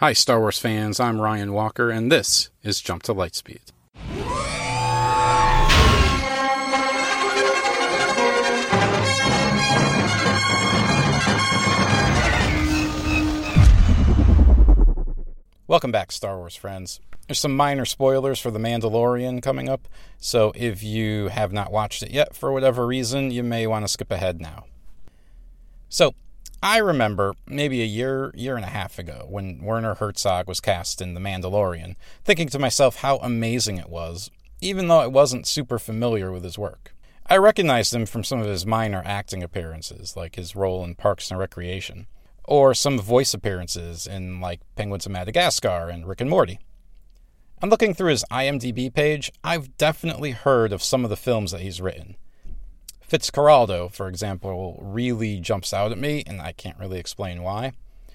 Hi, Star Wars fans. I'm Ryan Walker, and this is Jump to Lightspeed. Welcome back, Star Wars friends. There's some minor spoilers for The Mandalorian coming up, so if you have not watched it yet for whatever reason, you may want to skip ahead now. So, I remember maybe a year, year and a half ago when Werner Herzog was cast in The Mandalorian, thinking to myself how amazing it was, even though I wasn't super familiar with his work. I recognized him from some of his minor acting appearances, like his role in Parks and Recreation or some voice appearances in like Penguins of Madagascar and Rick and Morty. And looking through his IMDb page, I've definitely heard of some of the films that he's written. Fitzcarraldo, for example, really jumps out at me, and I can't really explain why.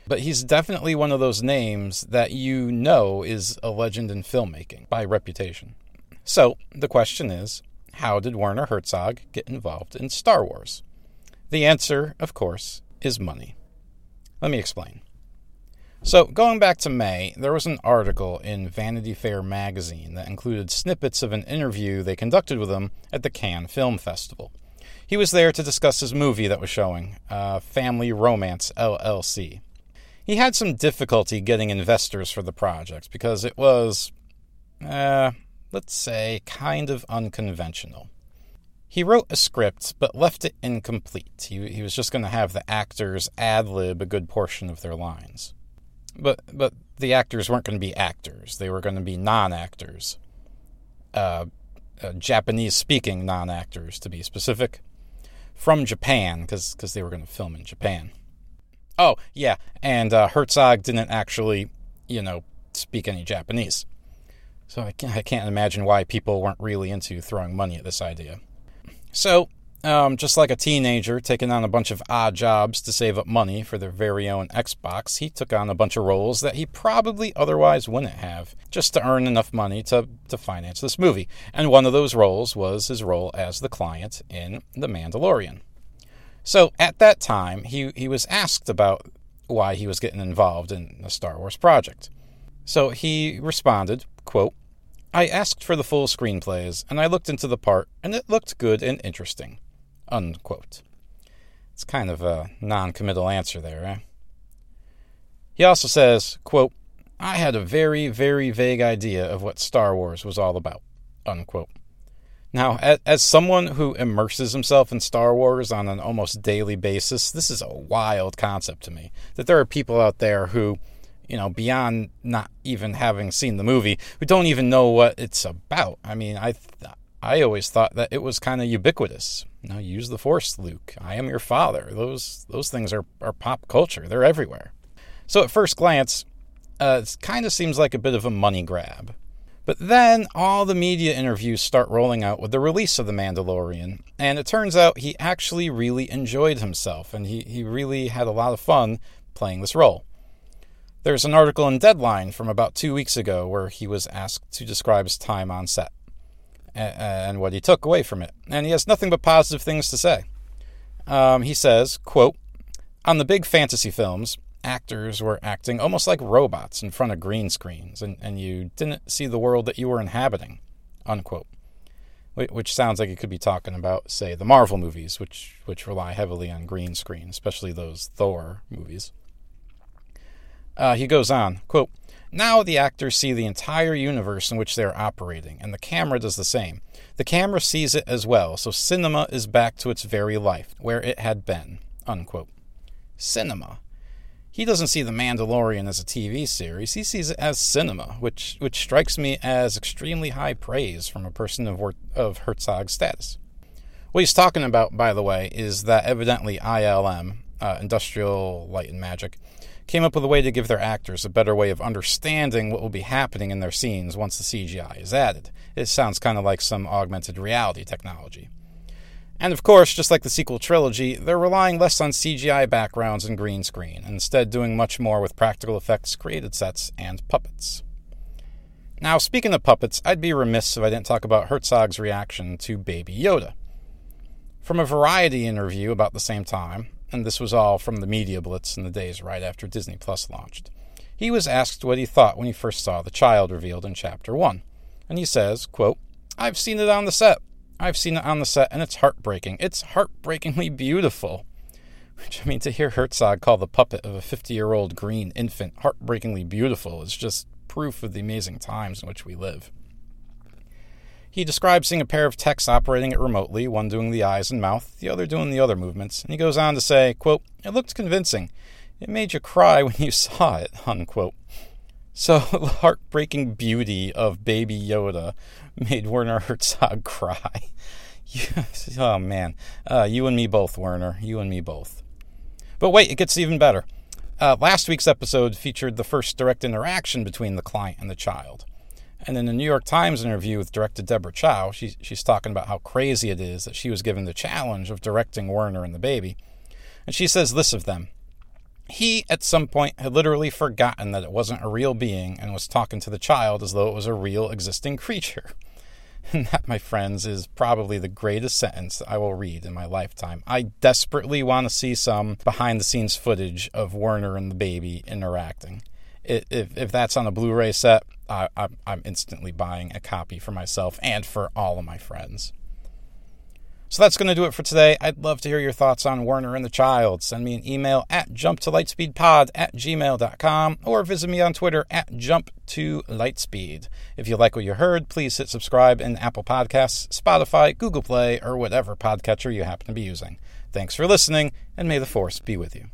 But he's definitely one of those names that you know is a legend in filmmaking by reputation. So the question is how did Werner Herzog get involved in Star Wars? The answer, of course, is money. Let me explain. So, going back to May, there was an article in Vanity Fair magazine that included snippets of an interview they conducted with him at the Cannes Film Festival. He was there to discuss his movie that was showing, uh, Family Romance LLC. He had some difficulty getting investors for the project because it was, uh, let's say, kind of unconventional. He wrote a script, but left it incomplete. He, he was just going to have the actors ad lib a good portion of their lines. But, but the actors weren't going to be actors, they were going to be non actors. Uh, uh, Japanese speaking non actors, to be specific. From Japan, because they were going to film in Japan. Oh, yeah, and uh, Herzog didn't actually, you know, speak any Japanese. So I can't, I can't imagine why people weren't really into throwing money at this idea. So, um, just like a teenager taking on a bunch of odd jobs to save up money for their very own Xbox, he took on a bunch of roles that he probably otherwise wouldn't have, just to earn enough money to, to finance this movie. And one of those roles was his role as the client in The Mandalorian. So at that time, he, he was asked about why he was getting involved in the Star Wars project. So he responded, quote, I asked for the full screenplays, and I looked into the part, and it looked good and interesting. Unquote. It's kind of a non committal answer there, eh? He also says, quote, I had a very, very vague idea of what Star Wars was all about. Unquote. Now, as, as someone who immerses himself in Star Wars on an almost daily basis, this is a wild concept to me. That there are people out there who you know, beyond not even having seen the movie, we don't even know what it's about. I mean, I I always thought that it was kind of ubiquitous. Know, use the Force, Luke. I am your father. Those those things are are pop culture. They're everywhere. So at first glance, uh, it kind of seems like a bit of a money grab. But then all the media interviews start rolling out with the release of The Mandalorian, and it turns out he actually really enjoyed himself, and he, he really had a lot of fun playing this role. There's an article in Deadline from about two weeks ago where he was asked to describe his time on set and what he took away from it, and he has nothing but positive things to say. Um, he says, quote, On the big fantasy films, actors were acting almost like robots in front of green screens, and, and you didn't see the world that you were inhabiting, unquote. Which sounds like it could be talking about, say, the Marvel movies, which, which rely heavily on green screen, especially those Thor movies. Uh, he goes on, quote, now the actors see the entire universe in which they are operating, and the camera does the same. The camera sees it as well, so cinema is back to its very life, where it had been. Unquote. Cinema. He doesn't see The Mandalorian as a TV series, he sees it as cinema, which, which strikes me as extremely high praise from a person of, of Herzog's status. What he's talking about, by the way, is that evidently ILM, uh, Industrial Light and Magic, came up with a way to give their actors a better way of understanding what will be happening in their scenes once the CGI is added. It sounds kind of like some augmented reality technology. And of course, just like the sequel trilogy, they're relying less on CGI backgrounds and green screen, instead doing much more with practical effects, created sets, and puppets. Now, speaking of puppets, I'd be remiss if I didn't talk about Herzog's reaction to Baby Yoda. From a Variety interview about the same time, and this was all from the media blitz in the days right after Disney Plus launched. he was asked what he thought when he first saw the child revealed in Chapter 1. And he says, quote, I've seen it on the set. I've seen it on the set, and it's heartbreaking. It's heartbreakingly beautiful. Which, I mean, to hear Herzog call the puppet of a 50 year old green infant heartbreakingly beautiful is just proof of the amazing times in which we live. He describes seeing a pair of techs operating it remotely, one doing the eyes and mouth, the other doing the other movements, and he goes on to say, quote, It looked convincing. It made you cry when you saw it, unquote. So the heartbreaking beauty of Baby Yoda made Werner Herzog cry. oh man, uh, you and me both, Werner. You and me both. But wait, it gets even better. Uh, last week's episode featured the first direct interaction between the client and the child. And in the New York Times interview with director Deborah Chow, she, she's talking about how crazy it is that she was given the challenge of directing Werner and the baby. And she says this of them He, at some point, had literally forgotten that it wasn't a real being and was talking to the child as though it was a real existing creature. And that, my friends, is probably the greatest sentence I will read in my lifetime. I desperately want to see some behind the scenes footage of Werner and the baby interacting. If, if that's on a Blu ray set, I, I'm instantly buying a copy for myself and for all of my friends. So that's going to do it for today. I'd love to hear your thoughts on Werner and the Child. Send me an email at jumptolightspeedpod at gmail.com or visit me on Twitter at jump2lightspeed. If you like what you heard, please hit subscribe in Apple Podcasts, Spotify, Google Play, or whatever podcatcher you happen to be using. Thanks for listening, and may the Force be with you.